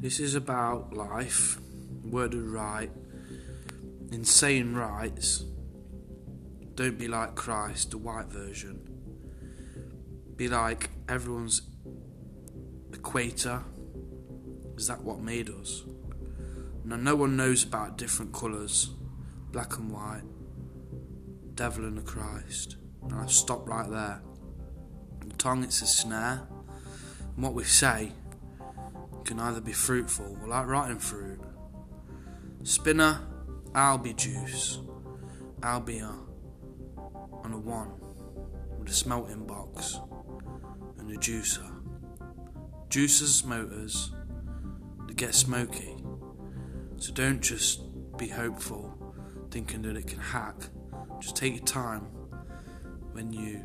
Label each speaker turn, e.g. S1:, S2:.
S1: This is about life, worded right, insane rights. Don't be like Christ, the white version. Be like everyone's equator. Is that what made us? Now, no one knows about different colours black and white, devil and the Christ. And I stop right there. The tongue, it's a snare. And what we say can either be fruitful or like rotten fruit. Spinner, be juice. I'll be a, on a one with a smelting box and a juicer. Juicers, motors, they get smoky. So don't just be hopeful thinking that it can hack. Just take your time when you